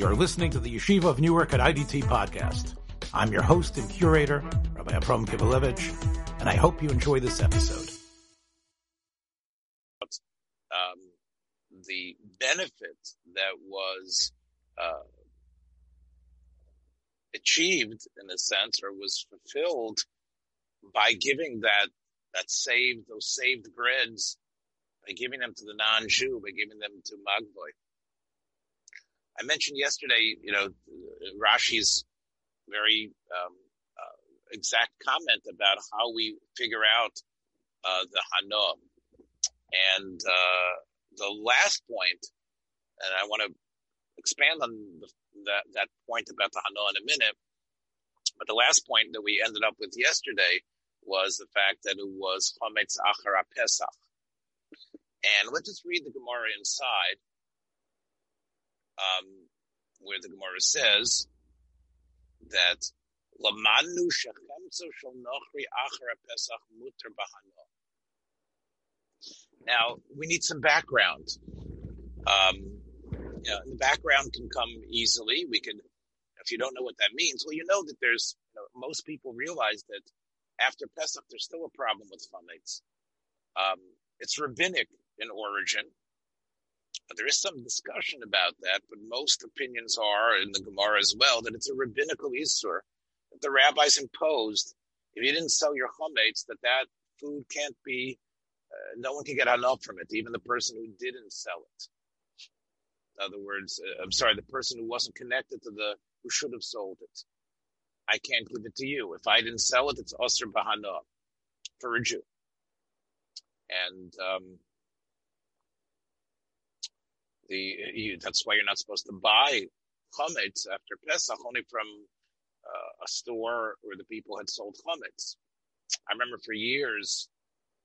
You're listening to the Yeshiva of Newark at IDT podcast. I'm your host and curator, Rabbi Abram Kivelevitz, and I hope you enjoy this episode. Um, the benefit that was uh, achieved, in a sense, or was fulfilled by giving that that saved those saved breads, by giving them to the non-Jew, by giving them to Magboy. I mentioned yesterday, you know, Rashi's very um, uh, exact comment about how we figure out uh, the Hana. And uh, the last point, and I want to expand on the, that, that point about the Hana in a minute, but the last point that we ended up with yesterday was the fact that it was Chometz Achara Pesach. And let's just read the Gemara inside, um, where the Gemara says that Lamanu Pesach. Now, we need some background. Um, you know, the background can come easily. We could, if you don't know what that means, well, you know that there's, you know, most people realize that after Pesach, there's still a problem with chametz. Um, it's rabbinic in origin. There is some discussion about that, but most opinions are in the Gemara as well that it's a rabbinical isur that the rabbis imposed. If you didn't sell your chametz, that that food can't be, uh, no one can get enough from it, even the person who didn't sell it. In other words, uh, I'm sorry, the person who wasn't connected to the who should have sold it. I can't give it to you. If I didn't sell it, it's Osir Bahana for a Jew. And um, the you, that's why you're not supposed to buy chametz after Pesach only from uh, a store where the people had sold chametz. I remember for years,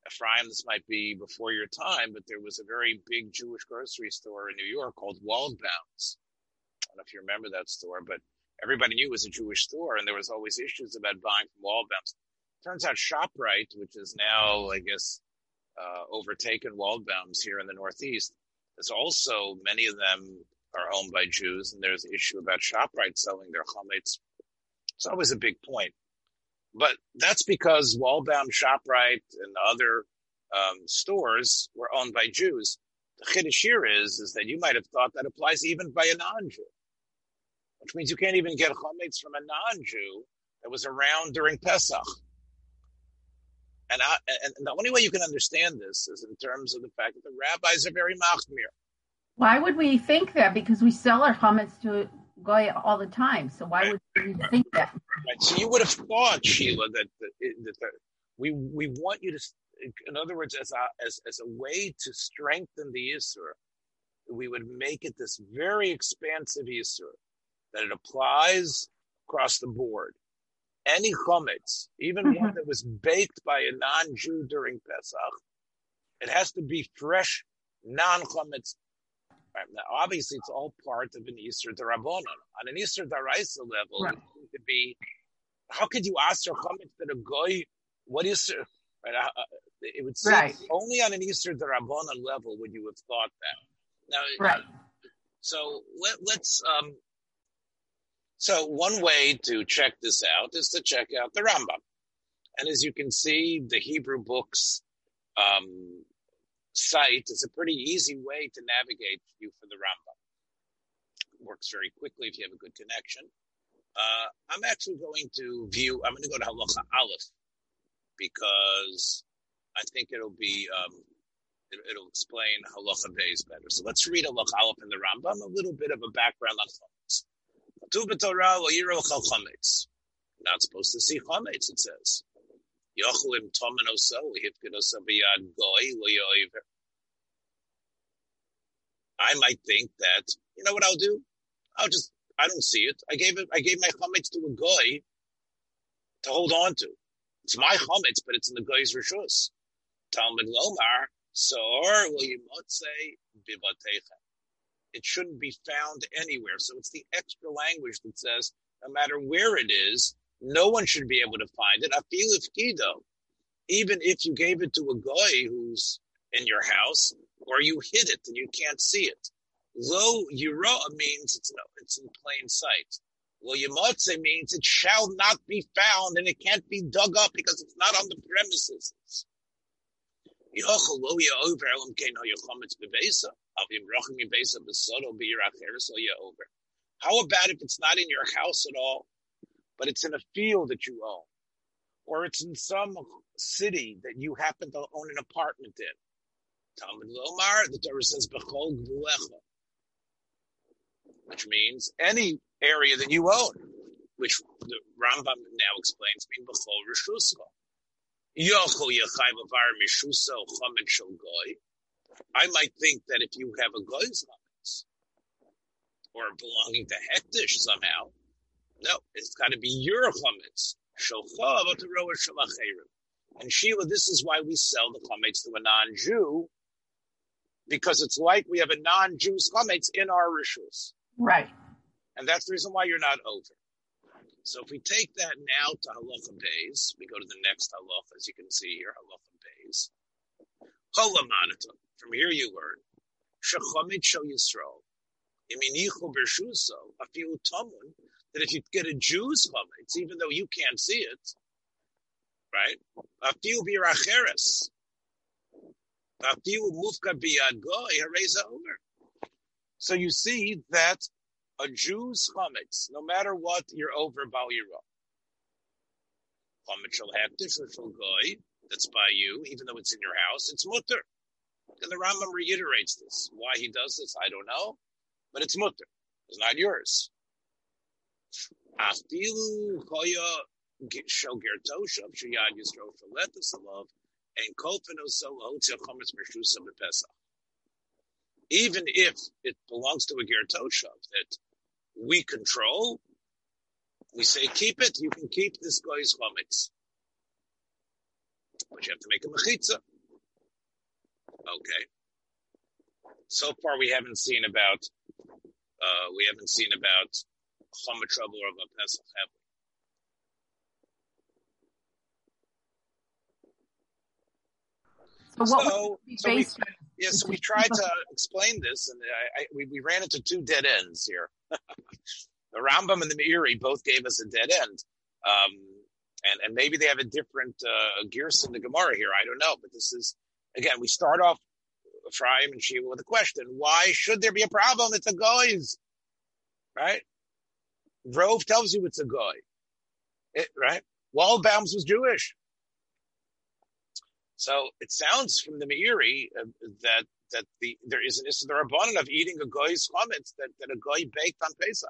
Ephraim, this might be before your time, but there was a very big Jewish grocery store in New York called Waldbaum's. I don't know if you remember that store, but everybody knew it was a Jewish store, and there was always issues about buying from Waldbaum's. Turns out ShopRite, which is now, I guess, uh, overtaken Waldbaum's here in the Northeast, is also many of them are owned by Jews, and there's an issue about ShopRite selling their chametz. It's always a big point, but that's because Waldbaum, ShopRite, and other um, stores were owned by Jews. The chiddush here is is that you might have thought that applies even by a non-Jew which means you can't even get chametz from a non-Jew that was around during Pesach. And, I, and the only way you can understand this is in terms of the fact that the rabbis are very machmir. Why would we think that? Because we sell our chametz to goy all the time. So why right. would we right. think that? Right. So you would have thought, Sheila, that, that, that, that we we want you to, in other words, as a as as a way to strengthen the isur, we would make it this very expansive isur that it applies across the board. Any chametz, even mm-hmm. one that was baked by a non-Jew during Pesach, it has to be fresh, non-chametz. Right. Now, obviously, it's all part of an isur Darabonon. On an isur Daraisa level, right. it could be, how could you ask your chametz that a goy, what is it? Right, uh, uh, it would seem right. only on an isur Darabonon level would you have thought that. Now, right. So let, us um, so one way to check this out is to check out the Rambam. And as you can see, the Hebrew books um, site is a pretty easy way to navigate you for the Rambam. It works very quickly if you have a good connection. Uh, I'm actually going to view, I'm going to go to Halacha Aleph because I think it'll be, um, it, will explain Halacha Beis better. So let's read Halacha Aleph in the Rambam, a little bit of a background on not supposed to see chametz, it says. I might think that, you know what I'll do? I'll just, I don't see it. I gave it, I gave my chametz to a guy to hold on to. It's my chametz, but it's in the guy's rishus. Talmud Lomar, so will you say bivatecha it shouldn't be found anywhere. So it's the extra language that says no matter where it is, no one should be able to find it. Afil if kido, even if you gave it to a guy who's in your house, or you hid it and you can't see it. Lo yira means it's no, it's in plain sight. Lo yamotze means it shall not be found and it can't be dug up because it's not on the premises. How about if it's not in your house at all, but it's in a field that you own, or it's in some city that you happen to own an apartment in? Talmud Lomar, the Torah says, which means any area that you own, which the Rambam now explains mean b'chol rishuso. I might think that if you have a chametz, or belonging to hekdesh somehow, no, it's got to be your chametz. And Sheila, this is why we sell the chametz to a non-Jew, because it's like we have a non-Jew's chametz in our rishus. Right. And that's the reason why you're not over. So if we take that now to halacha bays, we go to the next halacha, as you can see here, halacha bays. Halamanata. From here you learn. Shachamit shel Yisrael. Iminichu bershuso. Afilu tamun. That if you get a Jew's chametz, even though you can't see it, right? Afilu biracheres. Afilu mufka biyad goy hareza over. So you see that a Jew's chametz, no matter what, you're over Bal Yira. Chametz shall hekdesh or shall goy, that's by you, even though it's in your house, it's mutter. And the Rambam reiterates this. Why he does this, I don't know, but it's mutter. It's not yours. Even if it belongs to a Gertoshav that we control, we say keep it, you can keep this guy's chametz. But you have to make a mechitza. Okay. So far we haven't seen about, uh, we haven't seen about chametz trouble or a pesach, have we? So, so, so we, yes, we tried to explain this, and I, I, we, we ran into two dead ends here. the Rambam and the Meiri both gave us a dead end, um, and and maybe they have a different uh, gears in the Gemara here. I don't know, but this is again we start off Ephraim and Shiva with a question: Why should there be a problem? It's a goy's, right? Rove tells you it's a goy, it, right? Waldbaum's was Jewish. So it sounds from the Meiri uh, that that the there is an issue there abundant of eating a goy's chametz that, that a goy baked on Pesach.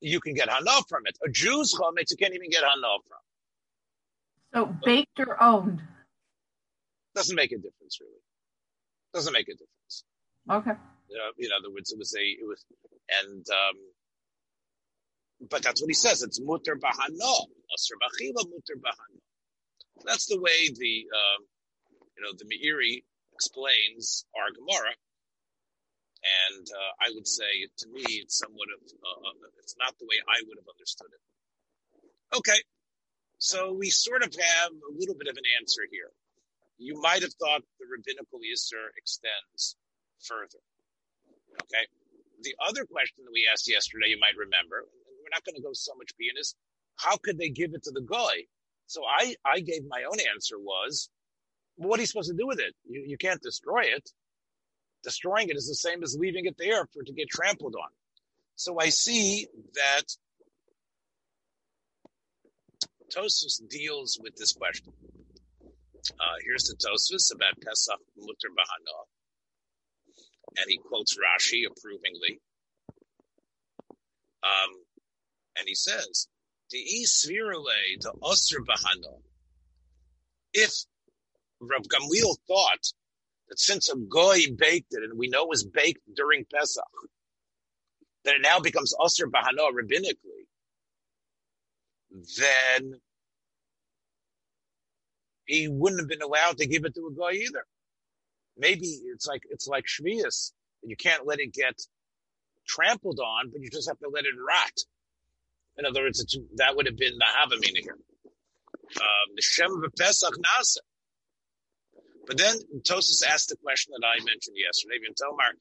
You can get hana from it. A Jew's chametz you can't even get hana from. So baked or owned doesn't make a difference really. Doesn't make a difference. Okay. Uh, in other words, it was a it was and um, but that's what he says. It's mutter bahana. Asr bachila mutter bahana. That's the way the um, you know the Meiri explains our Gemara, and uh, I would say to me it's somewhat of uh, uh, it's not the way I would have understood it. Okay, so we sort of have a little bit of an answer here. You might have thought the rabbinical Yisr extends further. Okay. The other question that we asked yesterday, you might remember, we're not going to go so much is how could they give it to the guy so I, I gave my own answer was, well, what are you supposed to do with it? You, you can't destroy it. Destroying it is the same as leaving it there for it to get trampled on. So I see that Tosfos deals with this question. Uh, here's the Tosfos about Pesach Mutter Bahana. And he quotes Rashi approvingly. Um, and he says, the Osir Bahano. If Rav Gamliel thought that since a goy baked it, and we know it was baked during Pesach, that it now becomes Osir Bahano rabbinically, then he wouldn't have been allowed to give it to a guy either. Maybe it's like it's like Shvius. You can't let it get trampled on, but you just have to let it rot. In other words, that would have been the Havamina here. Um, the Shem of Pesach Nasa. But then Tosfos asked the question that I mentioned yesterday. Tomar,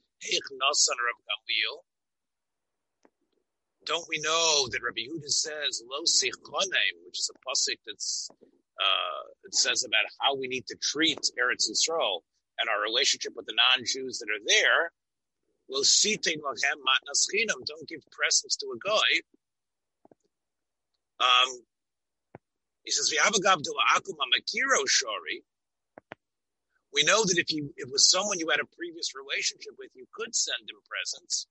Don't we know that Rabbi Yehuda says lo which is a pasuk that's uh, it says about how we need to treat Eretz Yisrael and our relationship with the non-Jews that are there. Don't give presents to a guy. Um, he says. We know that if you it was someone you had a previous relationship with, you could send him presents.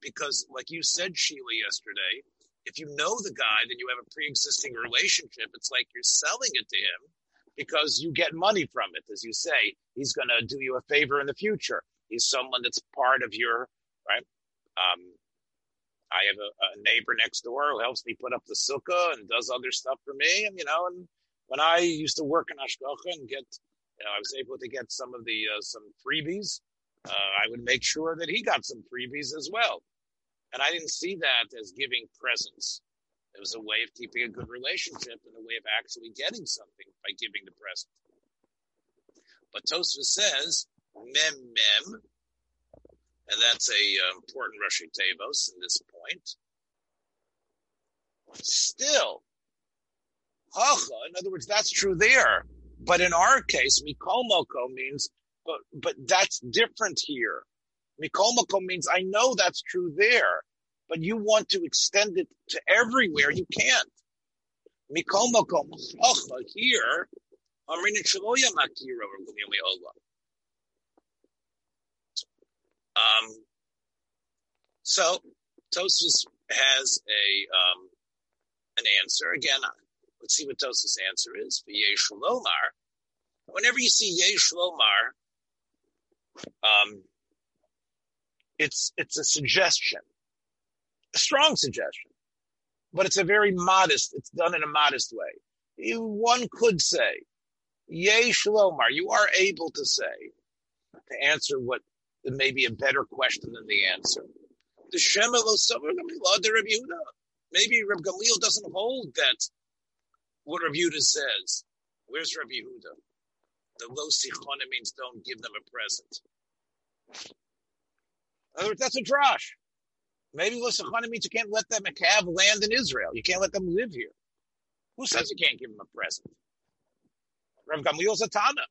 Because, like you said, Sheila, yesterday, if you know the guy, then you have a pre-existing relationship. It's like you're selling it to him because you get money from it. As you say, he's going to do you a favor in the future. He's someone that's part of your right. Um, I have a, a, neighbor next door who helps me put up the sukkah and does other stuff for me. And, you know, and when I used to work in Ashkocha and get, you know, I was able to get some of the, uh, some freebies. Uh, I would make sure that he got some freebies as well. And I didn't see that as giving presents. It was a way of keeping a good relationship and a way of actually getting something by giving the present. But Tosfos says, mem mem, and that's a uh, important Rashi Tevos in this point. Still, hacha, in other words, that's true there. But in our case, mikomoko means, but, but that's different here. Mikomoko means I know that's true there, but you want to extend it to everywhere. You can't. Mikomoko hacha here, um, so Tosfos has a um, an answer. Again, let's see what Tosfos' answer is. Yesh Lomar, whenever you see Yesh Lomar, um, it's it's a suggestion, a strong suggestion, but it's a very modest. It's done in a modest way. One could say, Yesh Lomar, you are able to say to answer what may be a better question than the answer. The Yehuda. Maybe Rabbi Gamliel doesn't hold that what Rabbi Yehuda says. Where's Rabbi Yehuda? The lo means don't give them a present. In other words, that's a drash. Maybe lo sichona means you can't let them have land in Israel. You can't let them live here. Who says you can't give them a present? Rabbi Gamliel's a Tana.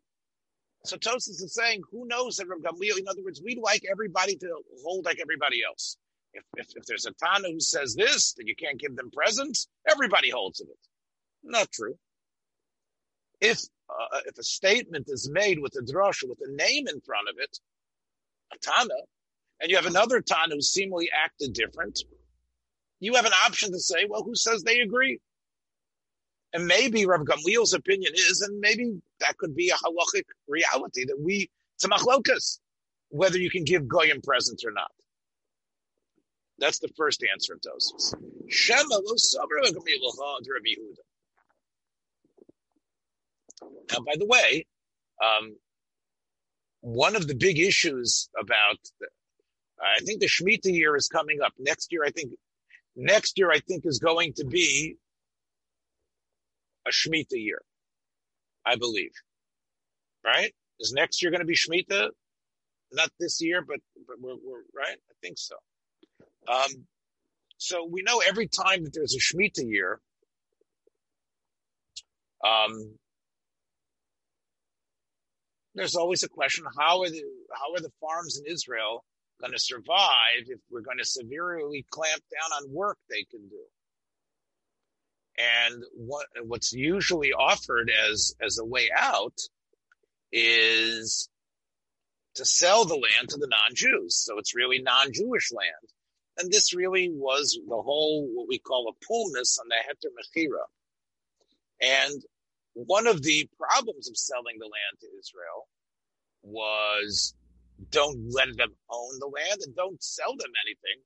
So Tosfos is saying, who knows that Rav Gamliel? In other words, we'd like everybody to hold like everybody else. If, if, if there's a Tana who says this, that you can't give them presents, everybody holds it. Not true. If uh, if a statement is made with a drush with a name in front of it, a Tana, and you have another Tana who seemingly acted different, you have an option to say, well, who says they agree? And maybe Rav Gamliel's opinion is, and maybe that could be a halachic reality that we, it's a machlokas, whether you can give goyim presents or not. That's the first answer of Tosfos. Shema lo Rabbi Yehuda. Now, by the way, um, one of the big issues about, I think the Shemitah year is coming up next year. I think next year, I think is going to be a Shemitah year, I believe. Right? Is next year going to be Shemitah? Not this year, but, but we're, we're right. I think so. Um, so we know every time that there's a Shemitah year, um, there's always a question: How are the how are the farms in Israel going to survive if we're going to severely clamp down on work they can do? And what what's usually offered as as a way out is to sell the land to the non-Jews. So it's really non-Jewish land. And this really was the whole what we call a pulmus on the heter mechira. And one of the problems of selling the land to Israel was don't let them own the land and don't sell them anything.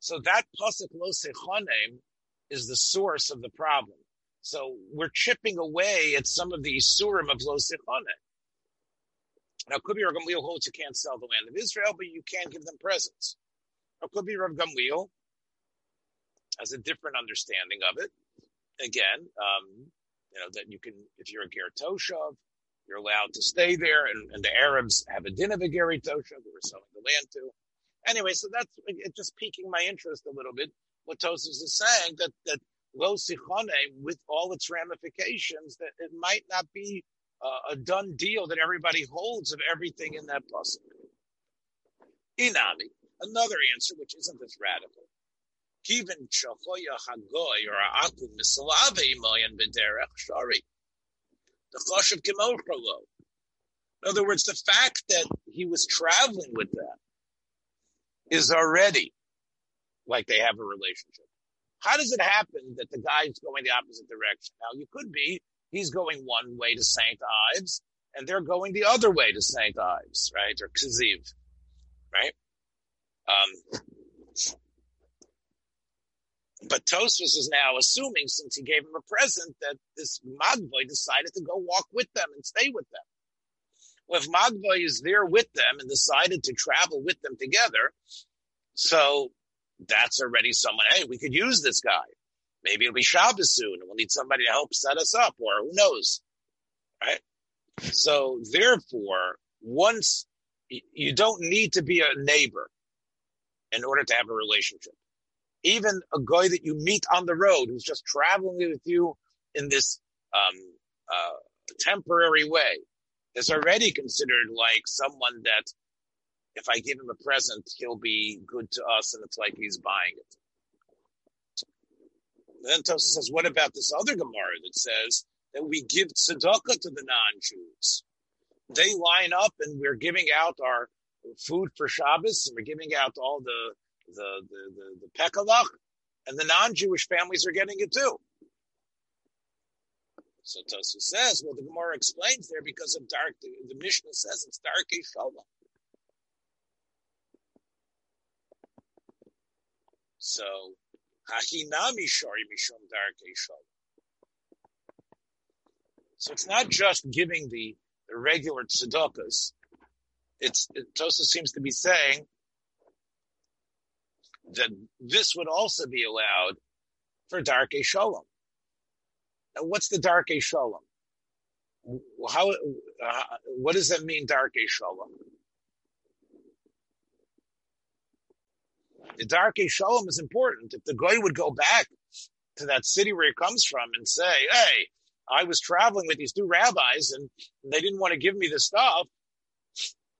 So that pasuk lo sechonem is the source of the problem. So we're chipping away at some of the Isurim of Lo Sichone. Now, could be Rav Gamliel holds you can't sell the land of Israel, but you can give them presents. Or could be Rav Gamliel has a different understanding of it. Again, um, you know, that you can, if you're a Ger Toshav, You're allowed to stay there, and, and the Arabs have a din of a Geri Tosha who we're selling the land to. Anyway, so that's it just piquing my interest a little bit. What Tosfos is saying that that Lo Sichone, with all its ramifications, that it might not be uh, a done deal that everybody holds of everything in that pasuk. Inami, another answer which isn't as radical. Kivin shachoya hagoy or aku misalave imoyan b'derech shari. In other words, the fact that he was traveling with them is already like they have a relationship. How does it happen that the guy's going the opposite direction? Now, you could be he's going one way to St. Ives and they're going the other way to St. Ives, right? Or Kziv, right? Um, but Tosfos is now assuming, since he gave him a present, that this Magboy decided to go walk with them and stay with them. Well, if Magboy is there with them and decided to travel with them together, so that's already someone, hey, we could use this guy. Maybe it'll be Shabbos soon and we'll need somebody to help set us up or who knows. Right? So therefore, once you don't need to be a neighbor in order to have a relationship. Even a guy that you meet on the road who's just traveling with you in this um, uh, temporary way is already considered like someone that if I give him a present, he'll be good to us, and it's like he's buying it. Then Tosfos says, what about this other Gemara that says that we give tzedakah to the non-Jews? They line up and we're giving out our food for Shabbos and we're giving out all the the the the, the pekalach, and the non-Jewish families are getting it too. So Tosfos says, well, the Gemara explains there because of dark. The, the Mishnah says it's dark shalom. So Hachinami Shari Mishum Shalom. So it's not just giving the, the regular tzedakahs. It's it, Tosfos seems to be saying that this would also be allowed for Darke Shalom. Now, what's the Darke Shalom? How? Uh, what does that mean, Darke Shalom? The Darke Shalom is important. If the guy would go back to that city where he comes from and say, "Hey, I was traveling with these two rabbis and they didn't want to give me the stuff,"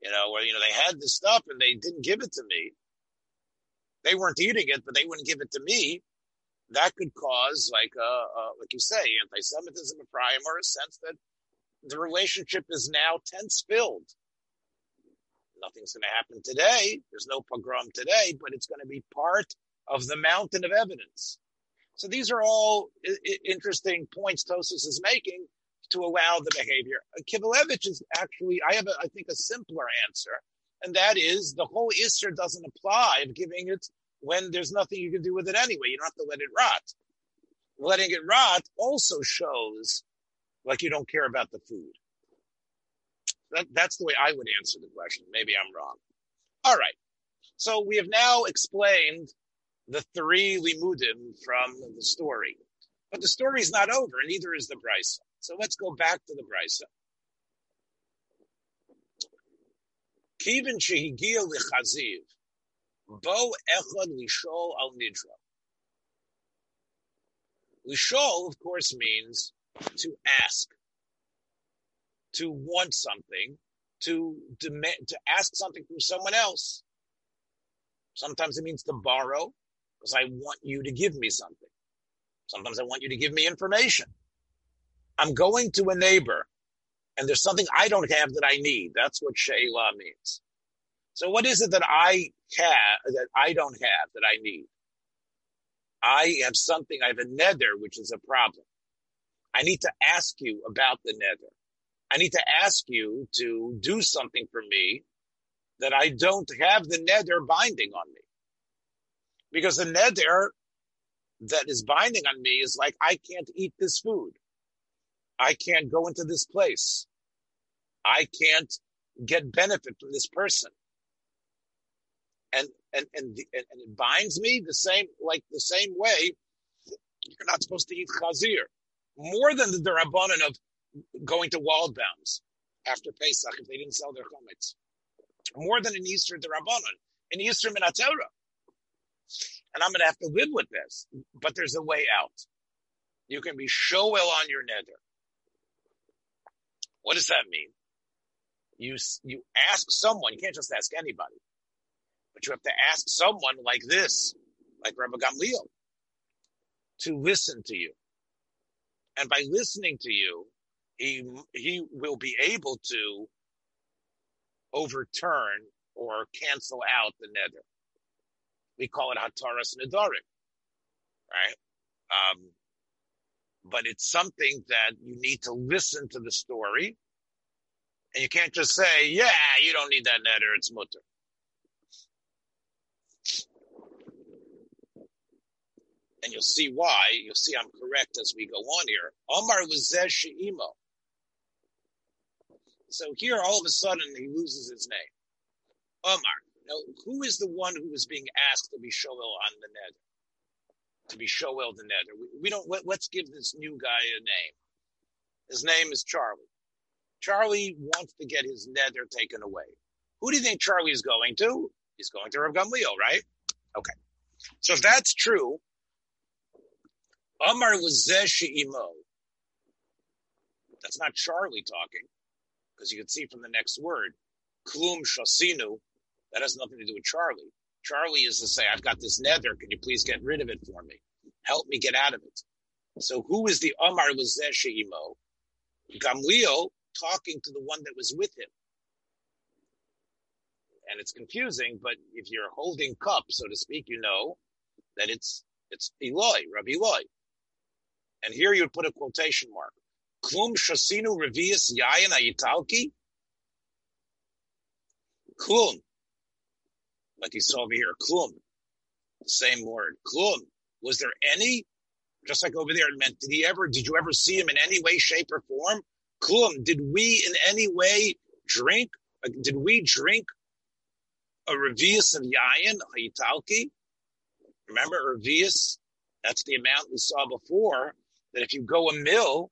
you know, where you know they had the stuff and they didn't give it to me. They weren't eating it, but they wouldn't give it to me. That could cause, like, uh, uh like you say, anti-Semitism, a priam, or a sense that the relationship is now tense filled nothing's going to happen today. There's no pogrom today, but it's going to be part of the mountain of evidence. So these are all I- interesting points Tosfos is making to allow the behavior. Kivelevitz is actually, I have, a, I think, a simpler answer, and that is the whole Isser doesn't apply of giving it when there's nothing you can do with it anyway. You don't have to let it rot. Letting it rot also shows like you don't care about the food. That, that's the way I would answer the question. Maybe I'm wrong. All right. So we have now explained the three limudim from the story. But the story is not over, and neither is the brisa. So let's go back to the brisa. Kivin shehigia lichaziv, bo echad lishol al nidra. Lishol, of course, means to ask to want something, to demand, to ask something from someone else. Sometimes it means to borrow because I want you to give me something. Sometimes I want you to give me information. I'm going to a neighbor and there's something I don't have that I need. That's what Shayla means. So what is it that I have, that I don't have that I need? I have something, I have a neder, which is a problem. I need to ask you about the neder. I need to ask you to do something for me that I don't have the neder binding on me. Because the neder that is binding on me is like, I can't eat this food. I can't go into this place. I can't get benefit from this person. And, and, and, the, and, it binds me the same, like the same way you're not supposed to eat chazir. More than the derabanan of going to Waldbaum's. after Pesach if they didn't sell their chametz. More than an isur Rabbanon, an isur Minatera. And I'm going to have to live with this, but there's a way out. You can be show well on your neder. What does that mean? You, you ask someone, you can't just ask anybody, but you have to ask someone like this, like Rabbi Gamliel, to listen to you. And by listening to you, he, he will be able to overturn or cancel out the neder. We call it Hataras Nedarim, right? Um, but it's something that you need to listen to the story. And you can't just say, yeah, you don't need that neder, it's mutter. And you'll see why. You'll see I'm correct as we go on here. Omar was She'imo. So here, all of a sudden, he loses his name. Omar. Now, who is the one who is being asked to be Shoel on the neder? To be Shoel the neder. We, we don't, let, let's give this new guy a name. His name is Charlie. Charlie wants to get his neder taken away. Who do you think Charlie is going to? He's going to Rav Gamliel, right? Okay. So if that's true, Amar Imo. That's not Charlie talking, because you can see from the next word, Klum Shasinu, that has nothing to do with Charlie. Charlie is to say, I've got this neder. Can you please get rid of it for me? Help me get out of it. So who is the Amar Imo? Gamliel talking to the one that was with him. And it's confusing, but if you're holding cup, so to speak, you know that it's it's Eloi, Rabbi Eloi. And here you would put a quotation mark. Klum shasinu revius yayin ayitalki. Klum. Like you saw over here, klum. Same word. Klum. Was there any, just like over there, it meant, did he ever, did you ever see him in any way, shape, or form? Klum. Did we in any way drink, did we drink a revius of yayin, ayitalki? Remember, revius, that's the amount we saw before that if you go a mill,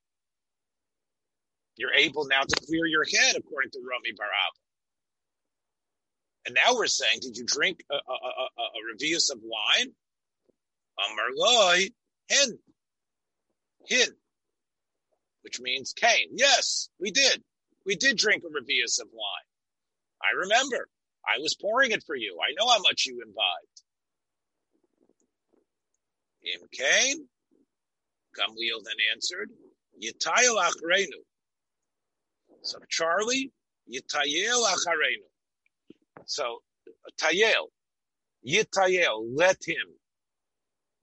you're able now to clear your head, according to Rami Barab. And now we're saying, did you drink a, a, a, a of wine? Amarloi, hin. Hin. Which means Cain. Yes, we did. We did drink a revius of wine. I remember. I was pouring it for you. I know how much you imbibed. Im Cain, Gamliel then answered, Yitayel acharenu. So Charlie, Yitayel acharenu. So Tayel, Yitayel, let him.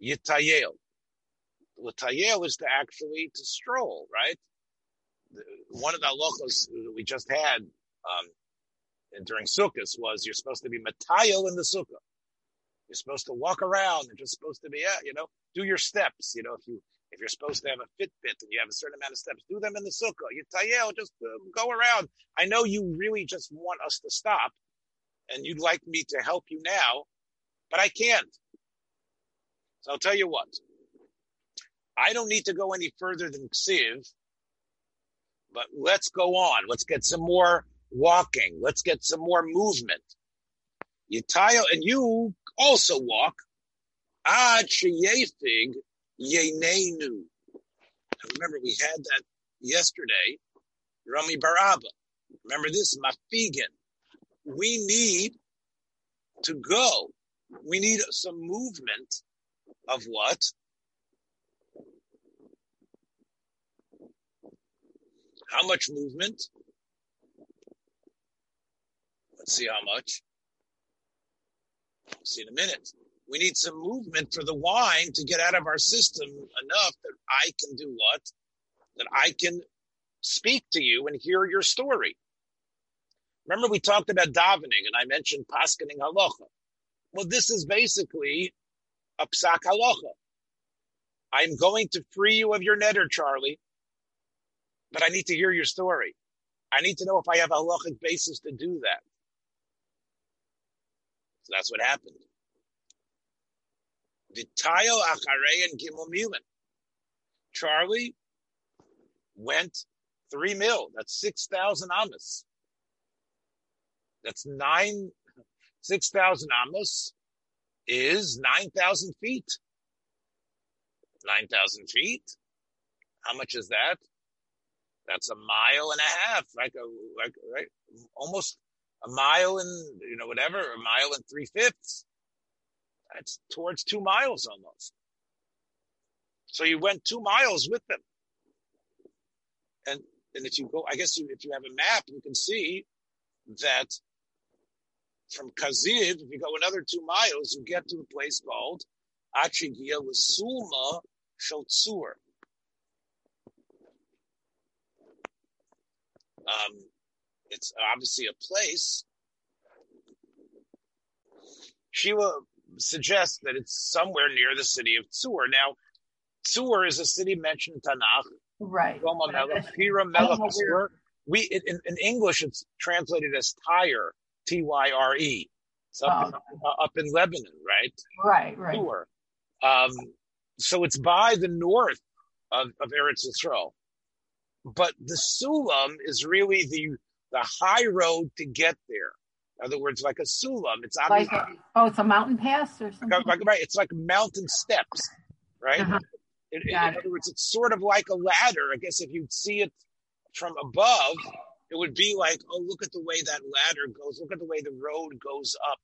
Yitayel. Latayel is to actually to stroll, right? One of the halachos we just had um, during Sukkot was you're supposed to be matayel in the sukkah. You're supposed to walk around. You're just supposed to be, you know, do your steps. You know, if you if you're supposed to have a Fitbit and you have a certain amount of steps, do them in the sukkah. You tayel, just uh, go around. I know you really just want us to stop, and you'd like me to help you now, but I can't. So I'll tell you what. I don't need to go any further than Ksiv, but let's go on. Let's get some more walking. Let's get some more movement. You tile, and you also walk. Ad sheyefig Yenenu. Remember, we had that yesterday. Rami bar Abba. Remember this? Mafigan. We need to go. We need some movement of what? How much movement? Let's see how much. See in a minute. We need some movement for the wine to get out of our system enough that I can do what? That I can speak to you and hear your story. Remember, we talked about davening and I mentioned paskening halacha. Well, this is basically a psak halacha. I'm going to free you of your neder, Charlie, but I need to hear your story. I need to know if I have a halachic basis to do that. So that's what happened. Vitayo Acharei and Gimel. Charlie went Three mil. That's 6,000 amos. That's nine, 6,000 amos is 9,000 feet. 9,000 feet. How much is that? That's a mile and a half, like a, like, right? Almost a mile and, you know, whatever, a mile and three fifths. That's towards two miles almost. So you went two miles with them. And, and if you go, I guess you, if you have a map, you can see that from Kaziv, if you go another two miles, you get to a place called Achigia Sulma Shotzur. Um, it's obviously a place. Shiva suggests that it's somewhere near the city of Tzur. Now, Tzur is a city mentioned in Tanakh. Right. We in, in English it's translated as Tyre, T Y R E. It's up, oh. in, uh, up in Lebanon, right? Right, right. Tzur. Um, so it's by the north of, of Eretz Yisrael. But the Sulam is really the the high road to get there. In other words, like a Sulam. It's like a, oh, it's a mountain pass or something. Like, right, it's like mountain steps, right? Uh-huh. In, in, in other words, it's sort of like a ladder. I guess if you'd see it from above, it would be like, oh, look at the way that ladder goes. Look at the way the road goes up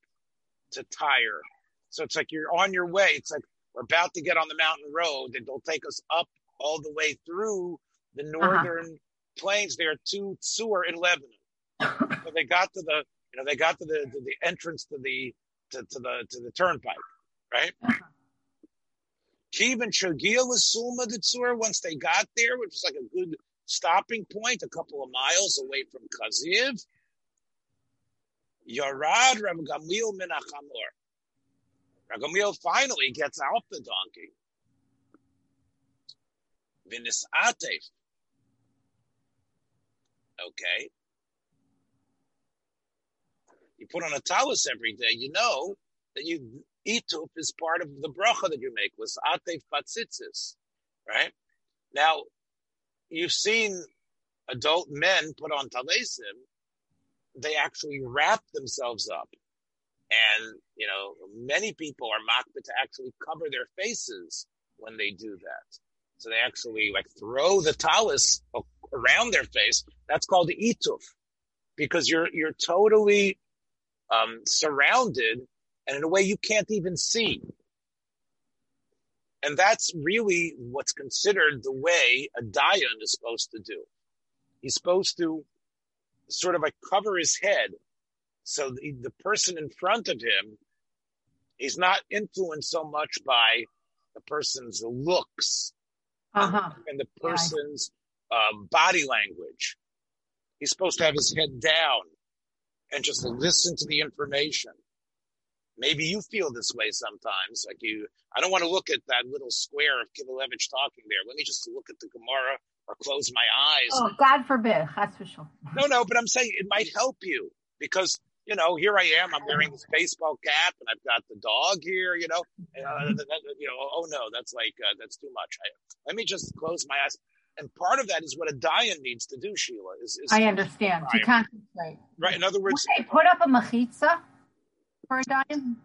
to Tyre. So it's like you're on your way. It's like we're about to get on the mountain road, and they'll take us up all the way through the uh-huh. northern uh-huh. plains there to Tzur in Lebanon. so they got to the, you know, they got to the to the entrance to the to, to the to the turnpike, right? Kiv and Shagia Suma the Tzur, once they got there, which was like a good stopping point, a couple of miles away from Kaziv. Yarad Rav Gamliel Minachamor. Rav Gamliel finally gets out the donkey. Vinis Atef. Okay. You put on a talus every day, you know that you Itup is part of the bracha that you make with Atef Batzitzis, right? Now, you've seen adult men put on talesim, they actually wrap themselves up. And, you know, many people are mocked to actually cover their faces when they do that. So they actually like throw the talis around their face. That's called ituf because you're, you're totally, um, surrounded and in a way you can't even see. And that's really what's considered the way a dayan is supposed to do. He's supposed to sort of like cover his head so the, the person in front of him is not influenced so much by the person's looks uh-huh. and the person's yeah. um, body language. He's supposed to have his head down and just listen to the information. Maybe you feel this way sometimes. Like you, I don't want to look at that little square of Kivelevitz talking there. Let me just look at the Gemara or close my eyes. Oh, God forbid. That's for sure. No, no, but I'm saying it might help you because, you know, here I am. I'm wearing this baseball cap and I've got the dog here, you know, uh, you know, oh no, that's like, uh, that's too much. I, let me just close my eyes. And part of that is what a dayan needs to do, Sheila. Is, is I understand to concentrate. Right. In other words, Would they put up a machitza for a dayan?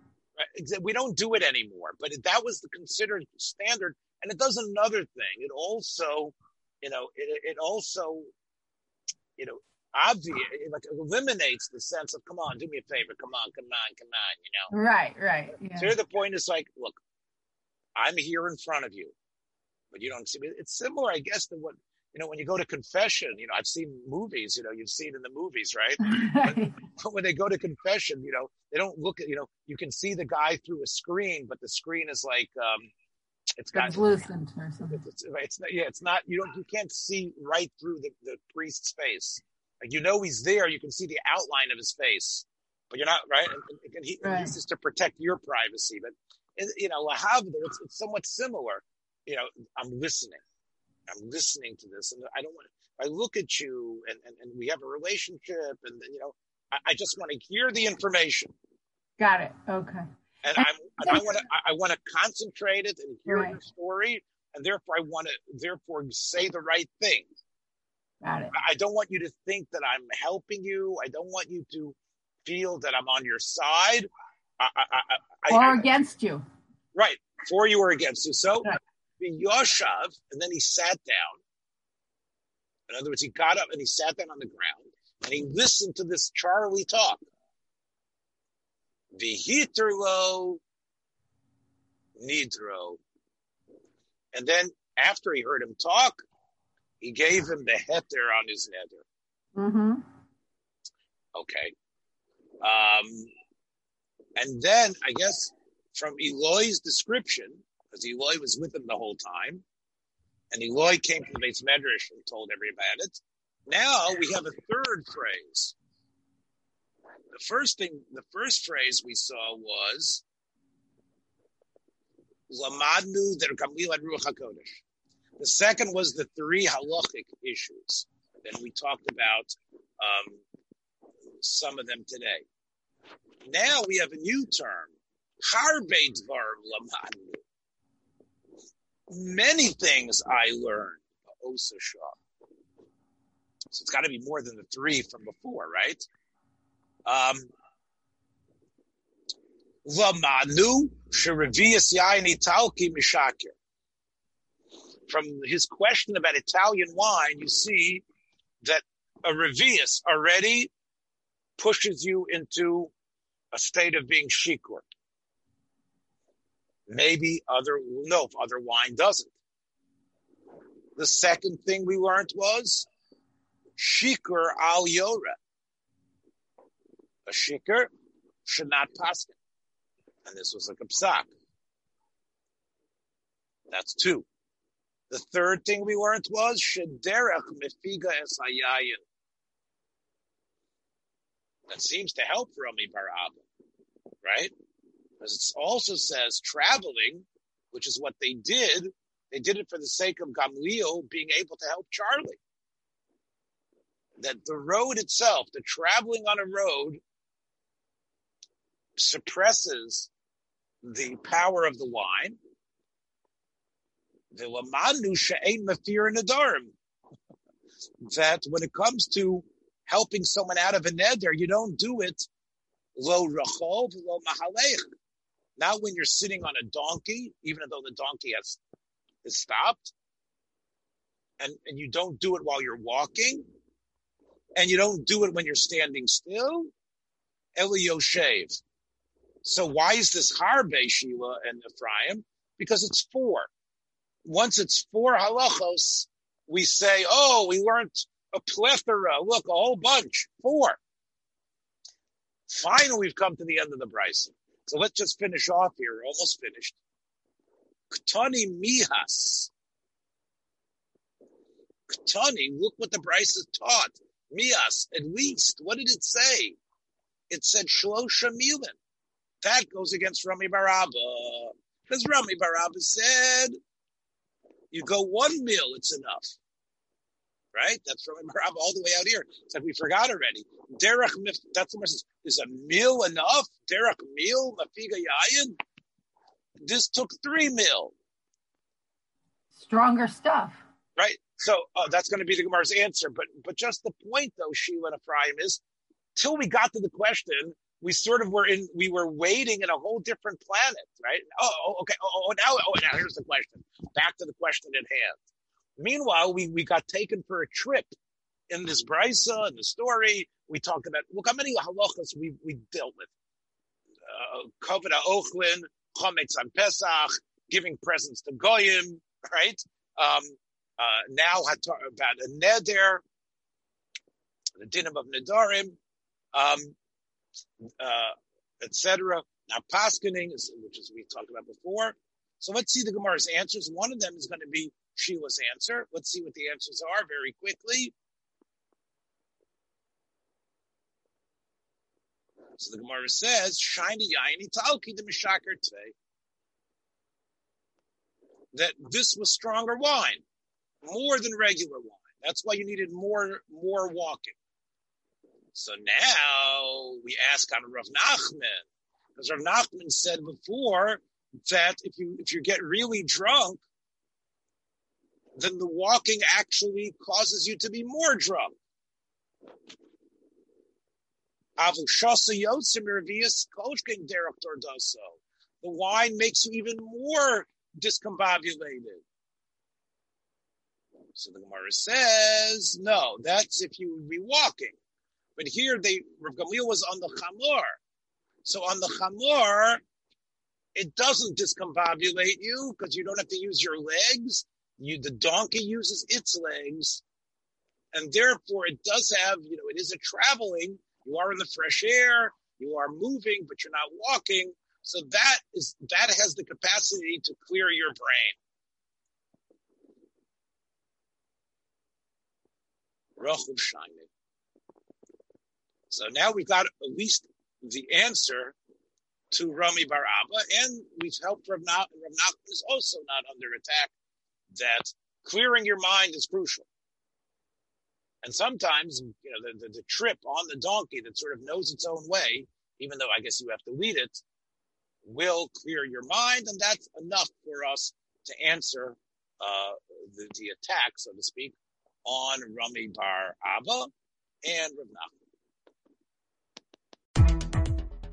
We don't do it anymore, but that was the considered standard. And it does another thing. It also, you know, it, it also, you know, obvious, it like eliminates the sense of, come on, do me a favor, come on, come on, come on, you know. Right, right. Yeah. So the point is like, look, I'm here in front of you, but you don't see me. It's similar, I guess, to what you know, when you go to confession, you know, I've seen movies, you know, you've seen in the movies, right? when, when they go to confession, you know, they don't look at, you know, you can see the guy through a screen, but the screen is like, um, it's got translucent or something. It's, it's, not, yeah, it's not, you don't, you can't see right through the, the priest's face. Like, you know, he's there. You can see the outline of his face, but you're not right. And, and he, right. this is to protect your privacy, but you know, Lahavda, it's, it's somewhat similar. You know, I'm listening. I'm listening to this, and I don't want. I look at you, and, and, and we have a relationship, and you know, I, I just want to hear the information. Got it. Okay. And, I'm, and I want to. I want to concentrate it and hear right. your story, and therefore I want to. Therefore, say the right thing. Got it. I don't want you to think that I'm helping you. I don't want you to feel that I'm on your side. I, I, I, or against you. Right. For you or against you. So right. Yoshav, and then he sat down. In other words, he got up and he sat down on the ground and he listened to this Charlie talk. Vihiterlo Nidro. And then after he heard him talk, he gave him the heter on his neder. Mm-hmm. Okay. Um, and then I guess from Eloy's description, because Eloy was with him the whole time, and Eloy came to the beis medrash and told everybody about it. Now we have a third phrase. The first thing, the first phrase we saw was Lamadnu Ruach HaKodesh. The second was the three halachic issues. Then we talked about um, some of them today. Now we have a new term, Harbe Dvar Lamadnu. Many things I learned, Osa Shah. So it's got to be more than the three from before, right? Um, Lamanu Mishakir. From his question about Italian wine, you see that a revius already pushes you into a state of being shikur. Maybe other, no, other wine doesn't. The second thing we learned was shikur al yora. A shikur should not pass. And this was like a psak. That's two. The third thing we learned was shederech mefiga esayayin. That seems to help Rami Bar Abba, right? It also says traveling, which is what they did. They did it for the sake of Gamliel being able to help Charlie. That the road itself, the traveling on a road, suppresses the power of the wine. The That when it comes to helping someone out of a neder, you don't do it lo rachov, lo mahalech. Not when you're sitting on a donkey, even though the donkey has, stopped. And, and you don't do it while you're walking. And you don't do it when you're standing still. Eliyoshev. So why is this Harbe Sheila and Ephraim? Because it's four. Once it's four halachos, we say, oh, we learned a plethora. Look, a whole bunch. Four. Finally, we've come to the end of the Bryson. So let's just finish off here. Almost finished. Ktani mihas. Ktani, look what the Bryce has taught. Mias, at least. What did it say? It said shlosha milin. That goes against Rami Bar Abba. Because Rami Bar Abba said, you go one meal, it's enough. Right? That's from Bar Abba all the way out here. It's like we forgot already. Derech, mif, that's the message. Is a meal enough? Derech meal, mafiga yayin? This took three meal. Stronger stuff. Right? So uh, that's going to be the Gemara's answer. But but just the point, though, Sheila and Ephraim, is till we got to the question, we sort of were in, we were waiting in a whole different planet, right? Oh, oh okay. Oh, oh, now, oh, now here's the question. Back to the question at hand. Meanwhile, we, we got taken for a trip in this brisa and the story. We talked about, look how many halachas we, we dealt with. Kovada uh, Ochlin, Chometz on Pesach, giving presents to Goyim, right? Um, uh, now about a neder, the dinim of nedarim. Um, uh, etc. Now, paskening, which is we talked about before. So let's see the Gemara's answers. One of them is going to be Sheila's answer. Let's see what the answers are very quickly. So the Gemara says, "Shiny yaini talki the mishaker today." That this was stronger wine, more than regular wine. That's why you needed more more walking. So now we ask on Rav Nachman, because Rav Nachman said before that if you if you get really drunk, then the walking actually causes you to be more drunk. The wine makes you even more discombobulated. So the Gemara says, no, that's if you would be walking. But here they, Rav Gamliel was on the Chamor. So on the Chamor, it doesn't discombobulate you because you don't have to use your legs. You, the donkey uses its legs. And therefore it does have, you know, it is a traveling. You are in the fresh air. You are moving, but you're not walking. So that is, that has the capacity to clear your brain. So now we've got at least the answer to Rami Bar Abba, and we've helped Rav Nachman is also not under attack. That clearing your mind is crucial. And sometimes, you know, the, the, the, trip on the donkey that sort of knows its own way, even though I guess you have to lead it, will clear your mind, and that's enough for us to answer uh, the, the attack, so to speak, on Rami Bar Abba and Rav Nachman.